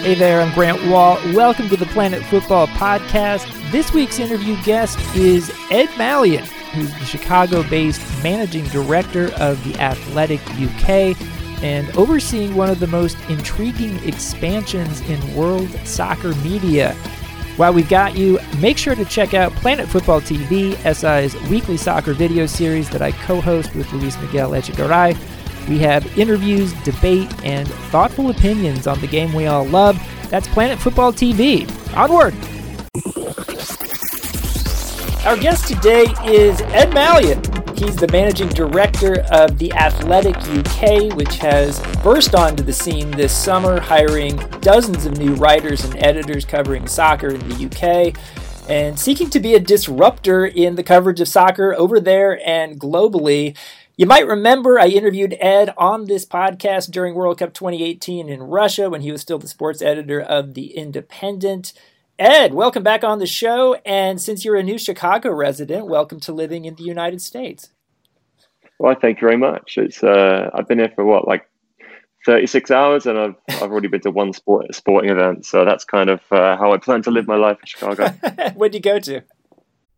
Hey there, I'm Grant Wahl. Welcome to the Planet Football Podcast. This week's interview guest is Ed Malyon, who's the Chicago based managing director of The Athletic UK and overseeing one of the most intriguing expansions in world soccer media. While we've got you, make sure to check out Planet Football TV, SI's weekly soccer video series that I co host with Luis Miguel Echegaray. We have interviews, debate, and thoughtful opinions on the game we all love. That's Planet Football TV. Onward! Our guest today is Ed Malyon. He's the managing director of The Athletic UK, which has burst onto the scene this summer, hiring dozens of new writers and editors covering soccer in the UK and seeking to be a disruptor in the coverage of soccer over there and globally. You might remember I interviewed Ed on this podcast during World Cup 2018 in Russia when he was still the sports editor of The Independent. Ed, welcome back on the show. And since you're a new Chicago resident, welcome to living in the United States. Well, I thank you very much. It's uh, I've been here for what, like 36 hours, and I've I've already been to one sport sporting event. So that's kind of uh, how I plan to live my life in Chicago. Where'd you go to?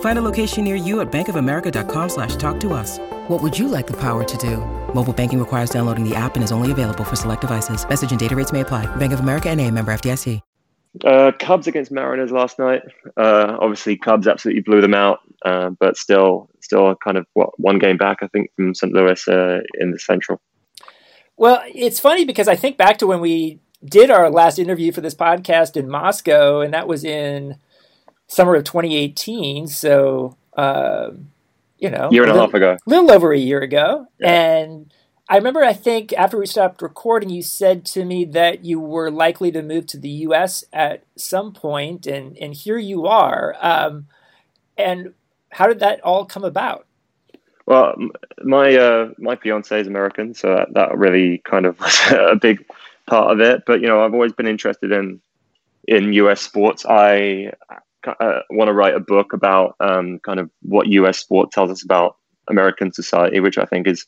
Find a location near you at bankofamerica.com slash talk to us. What would you like the power to do? Mobile banking requires downloading the app and is only available for select devices. Message and data rates may apply. Bank of America and a member FDIC. Uh, Cubs against Mariners last night. Uh, obviously, Cubs absolutely blew them out, uh, but still, still kind of what one game back, I think, from St. Louis uh, in the Central. Well, it's funny because I think back to when we did our last interview for this podcast in Moscow, and that was in summer of 2018. So, uh, you know, year and a, little, half ago, a little over a year ago, yeah. and I remember, I think after we stopped recording, you said to me that you were likely to move to the U.S. at some point, and and here you are. Um, and how did that all come about? Well, my uh, my fiance is American, so that, that really kind of was a big part of it. But you know, I've always been interested in in U.S. sports. I uh, want to write a book about um, kind of what U.S. sport tells us about American society, which I think is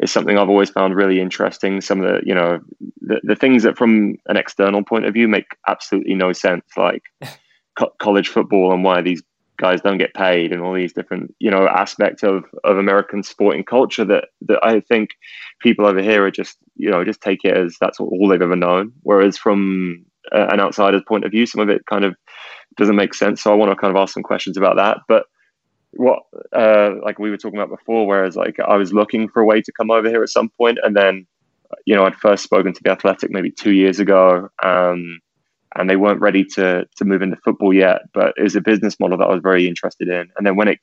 is something I've always found really interesting. Some of the, you know, the, the things that from an external point of view make absolutely no sense, like co- college football and why these guys don't get paid and all these different, you know, aspects of, of American sporting culture that, that I think people over here are just, you know, just take it as that's all they've ever known. Whereas from uh, an outsider's point of view, some of it kind of doesn't make sense. So I want to kind of ask some questions about that. But what uh, like we were talking about before, whereas like I was looking for a way to come over here at some point, and then you know I'd first spoken to the Athletic maybe two years ago, um, and they weren't ready to to move into football yet, but it was a business model that I was very interested in. And then when it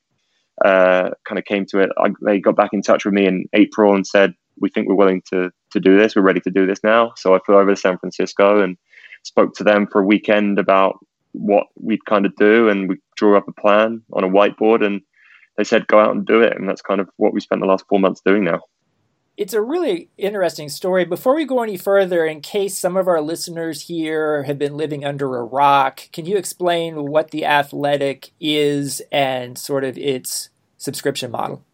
uh, kind of came to it, I, they got back in touch with me in April and said, "We think we're willing to to do this. We're ready to do this now." So I flew over to San Francisco and spoke to them for a weekend about what we'd kind of do, and we drew up a plan on a whiteboard, and they said go out and do it, and that's kind of what we spent the last four months doing now. It's a really interesting story. Before we go any further, in case some of our listeners here have been living under a rock, can you explain what the Athletic is and sort of its subscription model?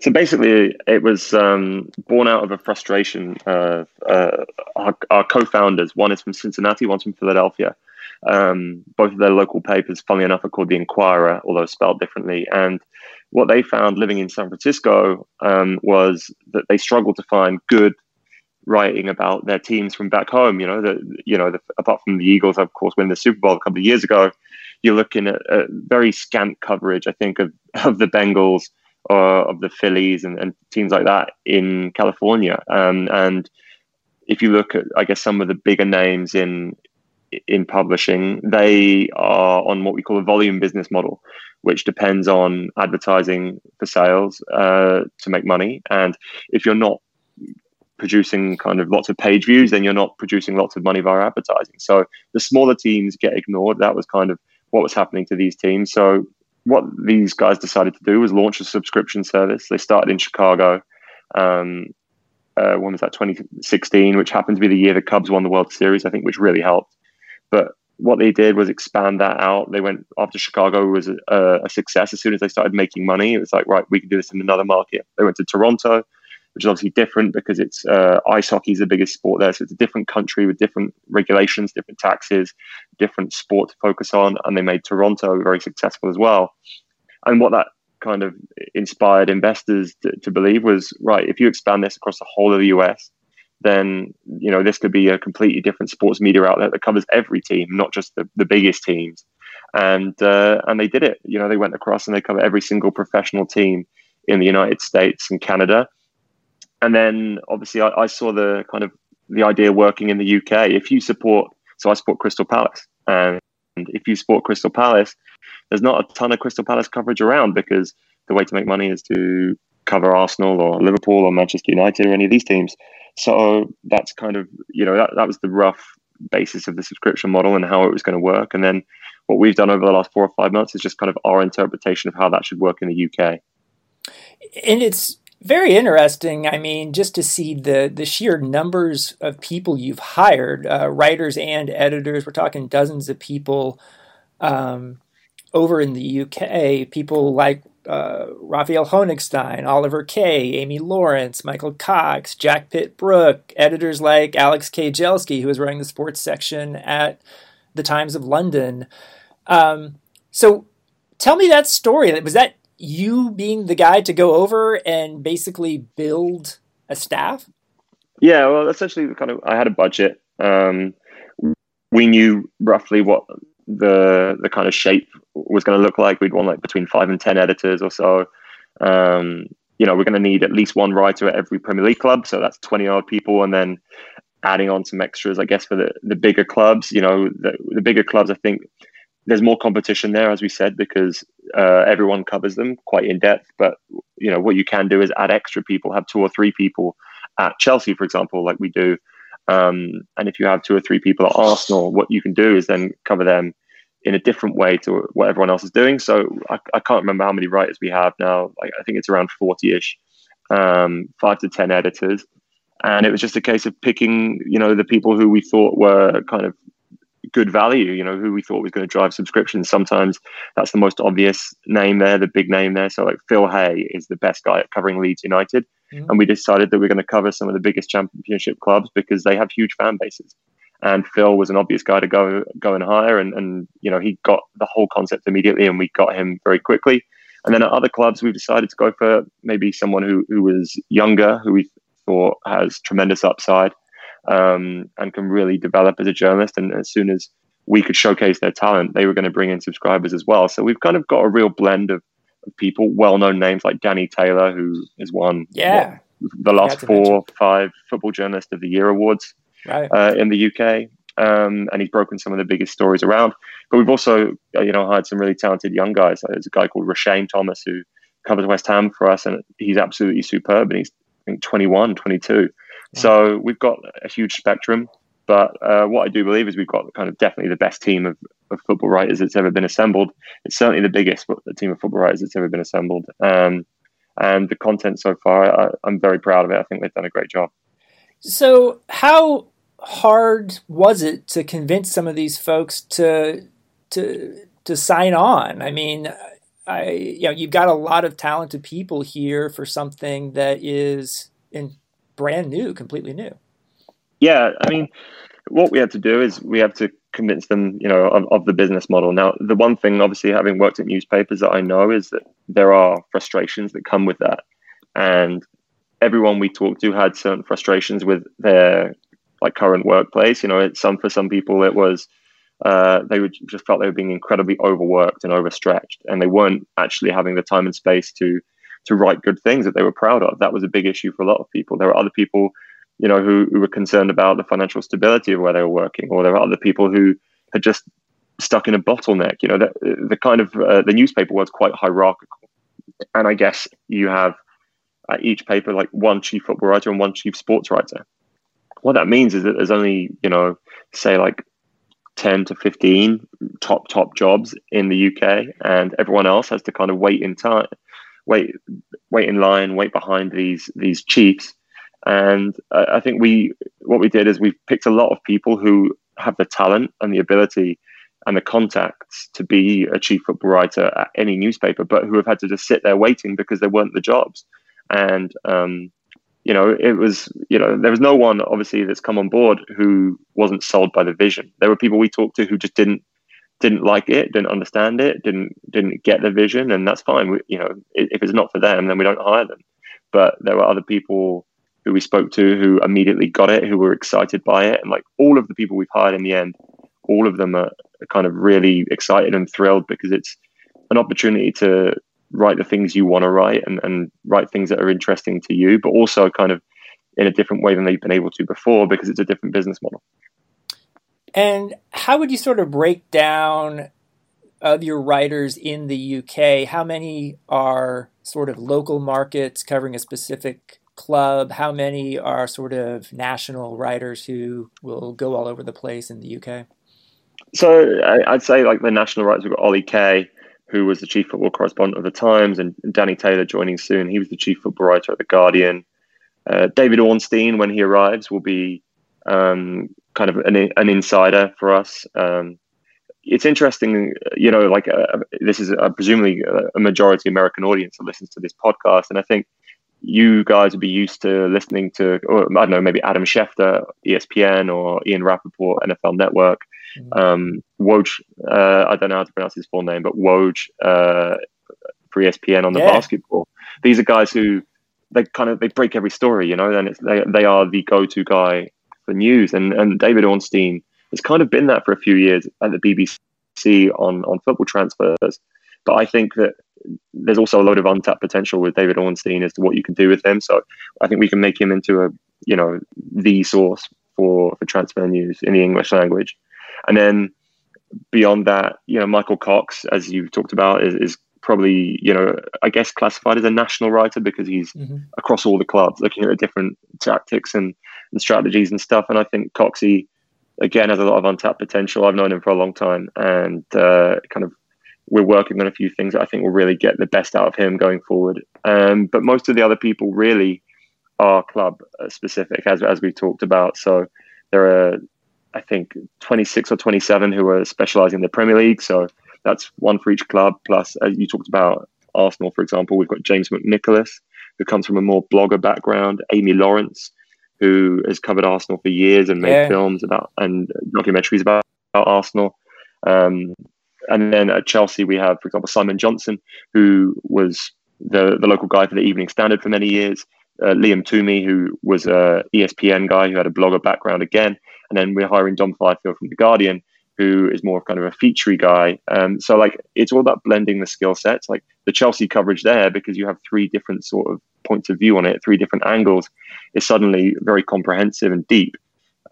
So basically, it was um, born out of a frustration of uh, our, our, co-founders. One is from Cincinnati, one's from Philadelphia. Um, both of their local papers, funnily enough, are called the Inquirer, although spelled differently. And what they found living in San Francisco um, was that they struggled to find good writing about their teams from back home. You know, the, you know, the, apart from the Eagles, of course, winning the Super Bowl a couple of years ago, you're looking at, very scant coverage. I think of of the Bengals or of the Phillies and, and teams like that in California. Um, and if you look at, I guess, some of the bigger names in in publishing, they are on what we call a volume business model, which depends on advertising for sales uh, to make money. And if you're not producing kind of lots of page views, then you're not producing lots of money via advertising. So the smaller teams get ignored. That was kind of what was happening to these teams. So what these guys decided to do was launch a subscription service. They started in Chicago. Um, uh, when was that? 2016, which happened to be the year the Cubs won the World Series, I think, which really helped. But what they did was expand that out. They went after Chicago was a, a, success. As soon as they started making money, it was like, right, we can do this in another market. They went to Toronto, which is obviously different because it's uh, ice hockey is the biggest sport there. So it's a different country with different regulations, different taxes, different sport to focus on. And they made Toronto very successful as well. And what that kind of inspired investors to, to believe was right, if you expand this across the whole of the US, then you know this could be a completely different sports media outlet that covers every team, not just the, the biggest teams. And uh, and they did it. You know, they went across and they cover every single professional team in the United States and Canada. And then obviously I, I saw the kind of the idea working in the UK. If you support, so I support Crystal Palace, and if you support Crystal Palace, there's not a ton of Crystal Palace coverage around because the way to make money is to cover Arsenal or Liverpool or Manchester United or any of these teams. So that's kind of, you know, that, that was the rough basis of the subscription model and how it was going to work. And then what we've done over the last four or five months is just kind of our interpretation of how that should work in the UK. And it's very interesting. I mean, just to see the the sheer numbers of people you've hired, uh, writers and editors. We're talking dozens of people um, over in the UK. People like uh, Raphael Honigstein, Oliver Kay, Amy Lawrence, Michael Cox, Jack Pitt-Brooke, editors like Alex Kay-Jelski, who was running the sports section at the Times of London. Um, so tell me that story. Was that you being the guy to go over and basically build a staff? Yeah, well, essentially, kind of, I had a budget. Um, we knew roughly what the the kind of shape was going to look like. We'd want like between five and ten editors or so. Um, you know, we're going to need at least one writer at every Premier League club, so that's twenty odd people, and then adding on some extras, I guess, for the the bigger clubs. You know, the, the bigger clubs, I think there's more competition there, as we said, because uh, everyone covers them quite in depth. But you know, what you can do is add extra people, have two or three people at Chelsea, for example, like we do. Um, and if you have two or three people at Arsenal, what you can do is then cover them in a different way to what everyone else is doing. So I, I can't remember how many writers we have now. Like, I think it's around 40 ish, um, five to 10 editors. And it was just a case of picking, you know, the people who we thought were kind of good value, you know, who we thought was going to drive subscriptions. Sometimes that's the most obvious name there, the big name there. So like Phil Hay is the best guy at covering Leeds United. Mm-hmm. And we decided that we're going to cover some of the biggest championship clubs because they have huge fan bases and Phil was an obvious guy to go go and hire, and and you know he got the whole concept immediately, and we got him very quickly. And then at other clubs, we've decided to go for maybe someone who who was younger, who we thought has tremendous upside, um, and can really develop as a journalist. And as soon as we could showcase their talent, they were going to bring in subscribers as well. So we've kind of got a real blend of, of people, well-known names like Danny Taylor, who has won yeah. What, the last four, five Football Journalist of the Year awards right. uh, in the UK. Um, and he's broken some of the biggest stories around. But we've also, uh, you know, hired some really talented young guys. There's a guy called Roshane Thomas who covers West Ham for us, and he's absolutely superb. And he's I think 21, 22. So we've got a huge spectrum. But uh, what I do believe is we've got kind of definitely the best team of, of football writers that's ever been assembled. It's certainly the biggest team of football writers that's ever been assembled. Um, and the content so far, I, I'm very proud of it. I think they've done a great job. So, how hard was it to convince some of these folks to to to sign on? I mean, I you know you've got a lot of talented people here for something that is in brand new, completely new. Yeah, I mean, what we have to do is we have to convince them, you know, of, of, the business model. Now, the one thing, obviously, having worked at newspapers, that I know is that there are frustrations that come with that, and everyone we talked to had certain frustrations with their like current workplace. You know, it, some for some people it was uh, they would just felt they were being incredibly overworked and overstretched, and they weren't actually having the time and space to to write good things that they were proud of. That was a big issue for a lot of people. There were other people, you know, who, who were concerned about the financial stability of where they were working, or there were other people who had just stuck in a bottleneck. You know, the, the kind of uh, the newspaper was quite hierarchical, and I guess you have at each paper like one chief football writer and one chief sports writer. What that means is that there's only you know say like 10 to 15 top top jobs in the UK and everyone else has to kind of wait in time wait wait in line wait behind these these chiefs and I think we what we did is we picked a lot of people who have the talent and the ability and the contacts to be a chief football writer at any newspaper, but who have had to just sit there waiting because there weren't the jobs. And um, you know, it was you know there was no one obviously that's come on board who wasn't sold by the vision. There were people we talked to who just didn't didn't like it, didn't understand it, didn't didn't get the vision, and that's fine. We, you know, if it's not for them, then we don't hire them. But there were other people who we spoke to who immediately got it, who were excited by it, and like all of the people we've hired in the end, all of them are kind of really excited and thrilled because it's an opportunity to write the things you want to write and, and write things that are interesting to you, but also kind of in a different way than they've been able to before because it's a different business model. And how would you sort of break down of your writers in the UK? How many are sort of local markets covering a specific club? How many are sort of national writers who will go all over the place in the UK? So I'd say like the national writers, we've got Ollie Kay, who was the chief football correspondent of the Times, and Danny Taylor joining soon. He was the chief football writer at the Guardian. Uh, David Ornstein, when he arrives, will be um, kind of an, an, insider for us. Um, it's interesting, you know, like uh, this is uh, presumably a majority American audience that listens to this podcast, and I think you guys would be used to listening to, or I don't know, maybe Adam Schefter, ESPN, or Ian Rapoport, NFL Network. Mm-hmm. Um, Woj, uh, I don't know how to pronounce his full name, but Woj uh, for ESPN on the yeah. basketball. These are guys who they kind of they break every story, you know, and it's, they they are the go-to guy for news. And and David Ornstein has kind of been that for a few years at the BBC on on football transfers. But I think that there's also a lot of untapped potential with David Ornstein as to what you can do with him. So I think we can make him into a you know the source for for transfer news in the English language. And then beyond that, you know, Michael Cox, as you talked about, is, is probably you know I guess classified as a national writer because he's mm-hmm. across all the clubs looking at the different tactics and, and strategies and stuff. And I think Coxie again has a lot of untapped potential. I've known him for a long time, and uh, kind of we're working on a few things that I think will really get the best out of him going forward. Um, but most of the other people really are club specific, as as we talked about. So there are, I think, 26 or 27 who are specialising in the Premier League. So that's one for each club. Plus, as you talked about Arsenal, for example, we've got James McNicholas, who comes from a more blogger background. Amy Lawrence, who has covered Arsenal for years and made yeah. films about and documentaries about, about Arsenal. Um, and then at Chelsea, we have, for example, Simon Johnson, who was the, the local guy for the Evening Standard for many years. Uh, Liam Twomey, who was a ESPN guy who had a blogger background again. And then we're hiring Dom Fifield from The Guardian, who is more of kind of a featurey guy. Um, so like it's all about blending the skill sets. Like the Chelsea coverage there, because you have three different sort of points of view on it, three different angles, is suddenly very comprehensive and deep.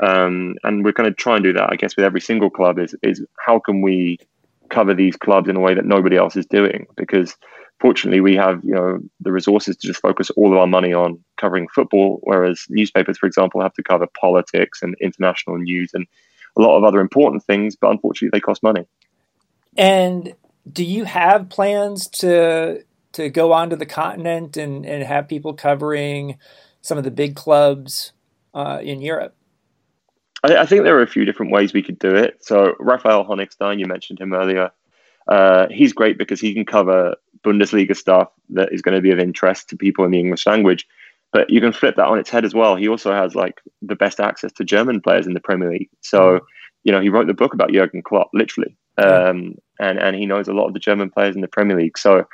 Um, and we're going to try and do that, I guess, with every single club. Is is how can we cover these clubs in a way that nobody else is doing? Because fortunately, we have you know the resources to just focus all of our money on covering football, whereas newspapers, for example, have to cover politics and international news and a lot of other important things, but unfortunately, they cost money. And do you have plans to to go onto the continent and, and have people covering some of the big clubs uh, in Europe? I, I, think there are a few different ways we could do it. So Raphael Honigstein, you mentioned him earlier. Uh, he's great because he can cover Bundesliga stuff that is going to be of interest to people in the English language. But you can flip that on its head as well. He also has like the best access to German players in the Premier League. So, mm. you know, he wrote the book about Jurgen Klopp, literally, um, and and he knows a lot of the German players in the Premier League. So,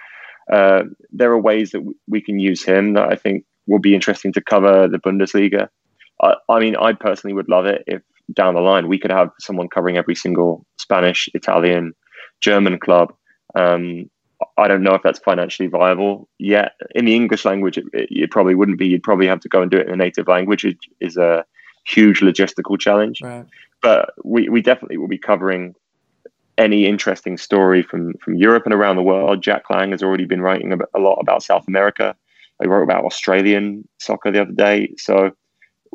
uh, there are ways that we can use him that I think will be interesting to cover the Bundesliga. I, I mean, I personally would love it if down the line we could have someone covering every single Spanish, Italian, German club. Um, I don't know if that's financially viable yet. In the English language, it, it, probably wouldn't be. You'd probably have to go and do it in the native language. It is a huge logistical challenge. Right. But we, we definitely will be covering any interesting story from, from Europe and around the world. Jack Lang has already been writing a lot about South America. I wrote about Australian soccer the other day. So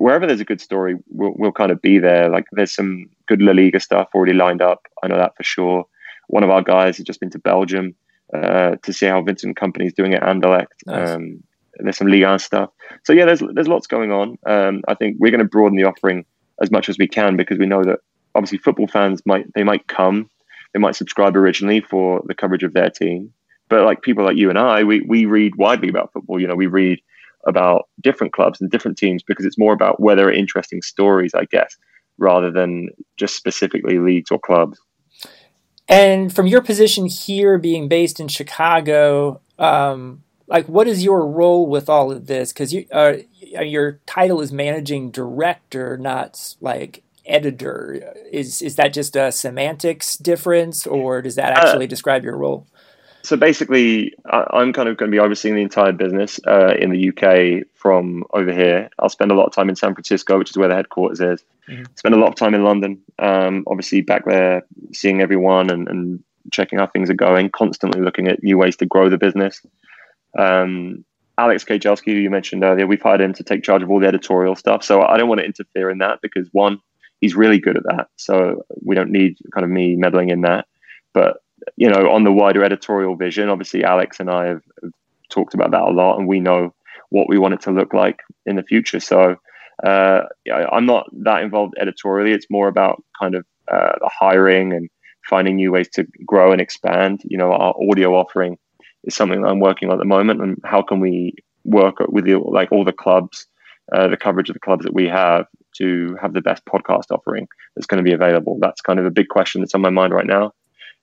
wherever there's a good story, we'll, we'll kind of be there. Like there's some good La Liga stuff already lined up. I know that for sure. One of our guys has just been to Belgium uh, to see how Vincent Kompany is doing at Anderlecht. Nice. Um, there's some Liga stuff. So yeah, there's there's lots going on. Um, I think we're going to broaden the offering as much as we can because we know that obviously football fans might they might come, they might subscribe originally for the coverage of their team, but like people like you and I, we we read widely about football. You know, we read about different clubs and different teams because it's more about where there are interesting stories, I guess, rather than just specifically leagues or clubs. And from your position here, being based in Chicago, um, like what is your role with all of this? Because you, uh, your title is managing director, not like editor. Is is that just a semantics difference, or does that uh, actually uh, describe your role? So basically, I'm kind of going to be overseeing the entire business uh, in the UK from over here. I'll spend a lot of time in San Francisco, which is where the headquarters is. Mm-hmm. Spend a lot of time in London, um, obviously back there, seeing everyone and, and, checking how things are going. Constantly looking at new ways to grow the business. Um, Alex Kay-Jelski, who you mentioned earlier, we've hired him to take charge of all the editorial stuff. So I don't want to interfere in that because one, he's really good at that. So we don't need kind of me meddling in that. But you know, on the wider editorial vision, obviously Alex and I have, have, talked about that a lot, and we know what we want it to look like in the future. So uh, I'm not that involved editorially. It's more about kind of uh, hiring and finding new ways to grow and expand. You know, our audio offering is something that I'm working on at the moment, and how can we work with the, like all the clubs, uh, the coverage of the clubs that we have to have the best podcast offering that's going to be available. That's kind of a big question that's on my mind right now.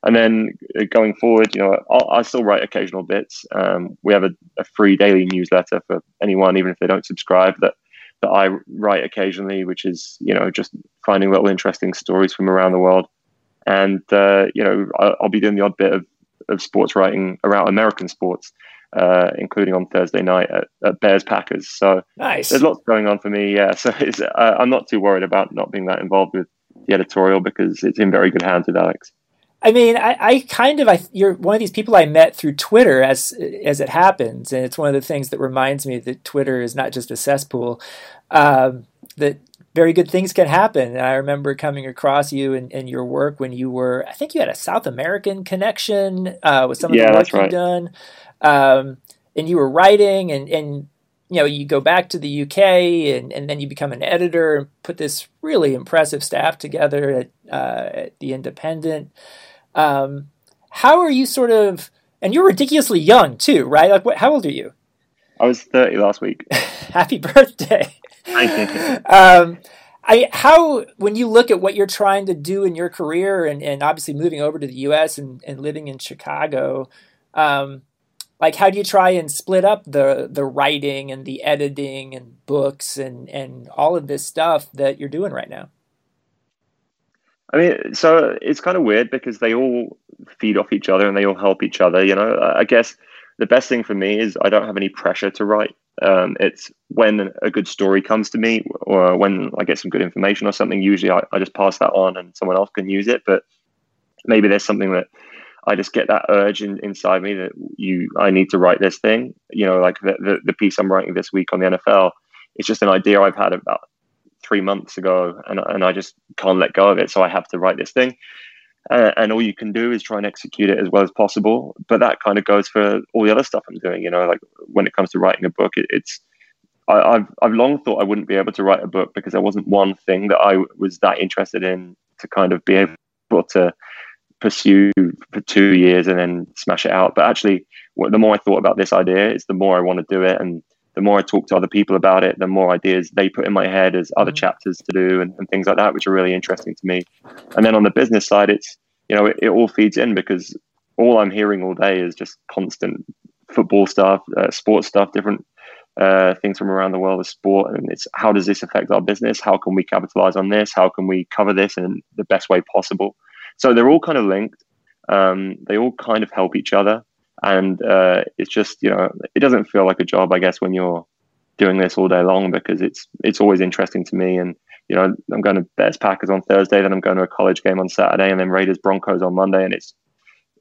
And then uh, going forward, you know, i still write occasional bits. Um, we have a, a, free daily newsletter for anyone, even if they don't subscribe, that that I write occasionally, which is you know just finding little interesting stories from around the world. And uh, you know, I'll, I'll, be doing the odd bit of, of sports writing around American sports, uh, including on Thursday night at, at, Bears Packers. So nice. there's lots going on for me. Yeah, so uh, I'm not too worried about not being that involved with the editorial because it's in very good hands with Alex. I mean, I, I kind of I, you're one of these people I met through Twitter as as it happens, and it's one of the things that reminds me that Twitter is not just a cesspool. Um, that very good things can happen. And I remember coming across you and, and, your work when you were, I think you had a South American connection uh, with some of yeah, the work you've right. done, um, and you were writing and and you know you go back to the UK and, and then you become an editor and put this really impressive staff together at, uh, at the Independent. Um, how are you sort of, and you're ridiculously young too, right? Like, what, how old are you? I was 30 last week. Happy birthday. Thank you. Um, I, how, when you look at what you're trying to do in your career and, and obviously moving over to the US and, and living in Chicago, um, like how do you try and split up the the writing and the editing and books and and all of this stuff that you're doing right now I mean, so it's kind of weird because they all feed off each other and they all help each other. You know, I guess the best thing for me is I don't have any pressure to write. Um, it's when a good story comes to me or when I get some good information or something, usually I, I just pass that on and someone else can use it. But maybe there's something that I just get that urge in, inside me that you I need to write this thing. You know, like the, the, the piece I'm writing this week on the NFL. It's just an idea I've had about three months ago, and and I just can't let go of it. So I have to write this thing. Uh, and all you can do is try and execute it as well as possible. But that kind of goes for all the other stuff I'm doing. You know, like when it comes to writing a book, it, it's I, have I've long thought I wouldn't be able to write a book because there wasn't one thing that I was that interested in to kind of be able to pursue for two years and then smash it out. But actually, the more I thought about this idea, it's the more I want to do it, and the more I talk to other people about it, the more ideas they put in my head as other mm-hmm. chapters to do and, and things like that, which are really interesting to me. And then on the business side, it's you know it, it all feeds in because all I'm hearing all day is just constant football stuff, uh, sports stuff, different uh, things from around the world of sport. And it's how does this affect our business? How can we capitalize on this? How can we cover this in the best way possible? So they're all kind of linked. Um, they all kind of help each other. And uh, it's just, you know, it doesn't feel like a job, I guess, when you're doing this all day long because it's it's always interesting to me. And, you know, I'm going to Bears Packers on Thursday, then I'm going to a college game on Saturday, and then Raiders Broncos on Monday. And it's,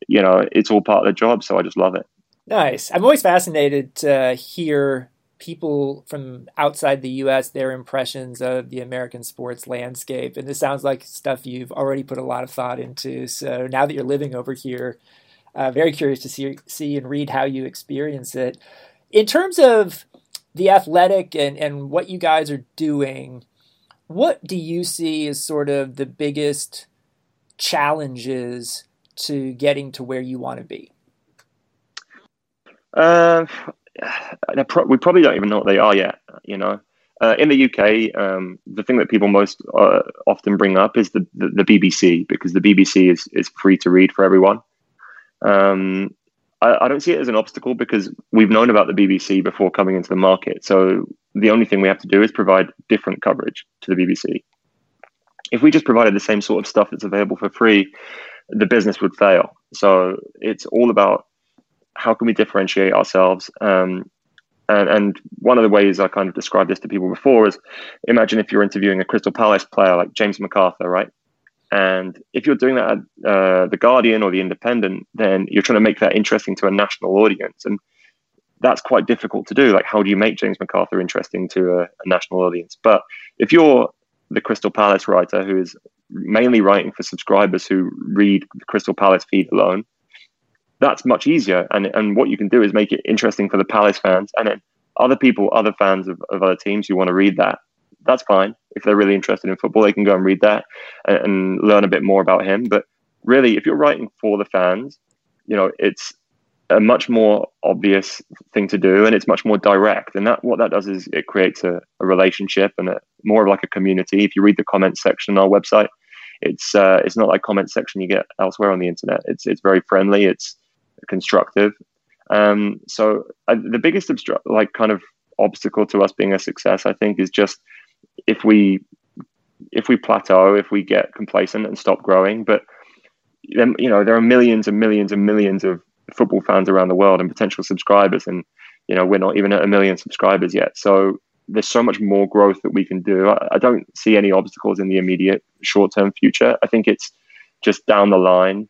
you know, it's all part of the job. So I just love it. Nice. I'm always fascinated to hear people from outside the US their impressions of the American sports landscape. And this sounds like stuff you've already put a lot of thought into. So now that you're living over here, uh, very curious to see see and read how you experience it. In terms of the athletic and, and what you guys are doing, what do you see as sort of the biggest challenges to getting to where you want to be? Uh, pro- we probably don't even know what they are yet. You know, uh, in the UK, um, the thing that people most uh, often bring up is the, the, the BBC because the BBC is is free to read for everyone. Um, I, I, don't see it as an obstacle because we've known about the BBC before coming into the market. So the only thing we have to do is provide different coverage to the BBC. If we just provided the same sort of stuff that's available for free, the business would fail. So it's all about how can we differentiate ourselves? Um, and, and, one of the ways I kind of described this to people before is imagine if you're interviewing a Crystal Palace player like James McArthur, right? And if you're doing that at uh, The Guardian or The Independent, then you're trying to make that interesting to a national audience. And that's quite difficult to do. Like, how do you make James McArthur interesting to a, a national audience? But if you're the Crystal Palace writer who is mainly writing for subscribers who read the Crystal Palace feed alone, that's much easier. And and what you can do is make it interesting for the Palace fans, and then other people, other fans of, of other teams who want to read that. That's fine. If they're really interested in football, they can go and read that and, and learn a bit more about him. But really, if you're writing for the fans, you know, it's a much more obvious thing to do and it's much more direct and that what that does is it creates a, a relationship and a, more of like a community if you read the comments section on our website it's uh, it's not like comment section you get elsewhere on the internet it's it's very friendly it's constructive. Um, so uh, the biggest obstru- like kind of obstacle to us being a success, I think, is just if we if we plateau, if we get complacent and stop growing. But then you know there are millions and millions and millions of football fans around the world and potential subscribers, and you know we're not even at a million subscribers yet. So there's so much more growth that we can do. I, I don't see any obstacles in the immediate short term future. I think it's just down the line.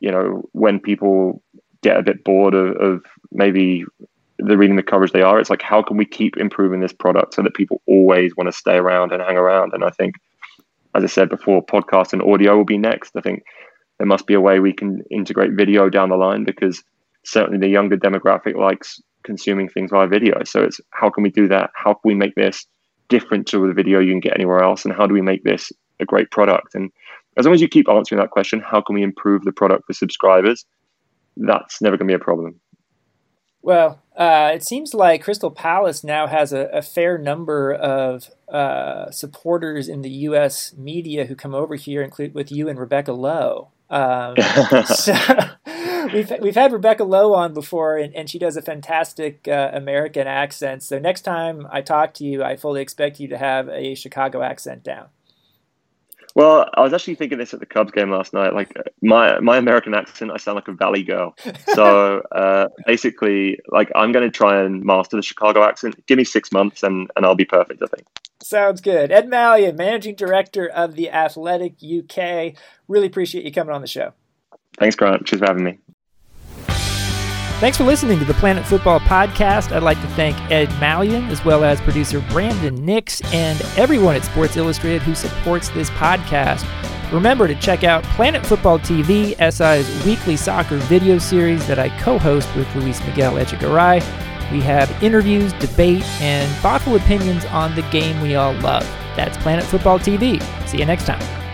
You know, when people get a bit bored of, of maybe the reading the coverage they are. It's like how can we keep improving this product so that people always want to stay around and hang around? And I think, as I said before, podcast and audio will be next. I think there must be a way we can integrate video down the line because certainly the younger demographic likes consuming things via video. So it's how can we do that? How can we make this different to the video you can get anywhere else? And how do we make this a great product? And as long as you keep answering that question, how can we improve the product for subscribers? That's never going to be a problem. Well, uh, it seems like Crystal Palace now has a, a fair number of uh, supporters in the U.S. media who come over here, include with you and Rebecca Lowe. Um, so we've we've had Rebecca Lowe on before, and, and she does a fantastic uh, American accent. So next time I talk to you, I fully expect you to have a Chicago accent down. Well, I was actually thinking this at the Cubs game last night. Like my my American accent, I sound like a Valley girl. So uh, basically, like I'm going to try and master the Chicago accent. Give me six months, and and I'll be perfect. I think. Sounds good. Ed Malyon, managing director of the Athletic UK. Really appreciate you coming on the show. Thanks, Grant. Cheers for having me. Thanks for listening to the Planet Football Podcast. I'd like to thank Ed Malyon, as well as producer Brandon Nix, and everyone at Sports Illustrated who supports this podcast. Remember to check out Planet Football TV, SI's weekly soccer video series that I co host with Luis Miguel Echegaray. We have interviews, debate, and thoughtful opinions on the game we all love. That's Planet Football TV. See you next time.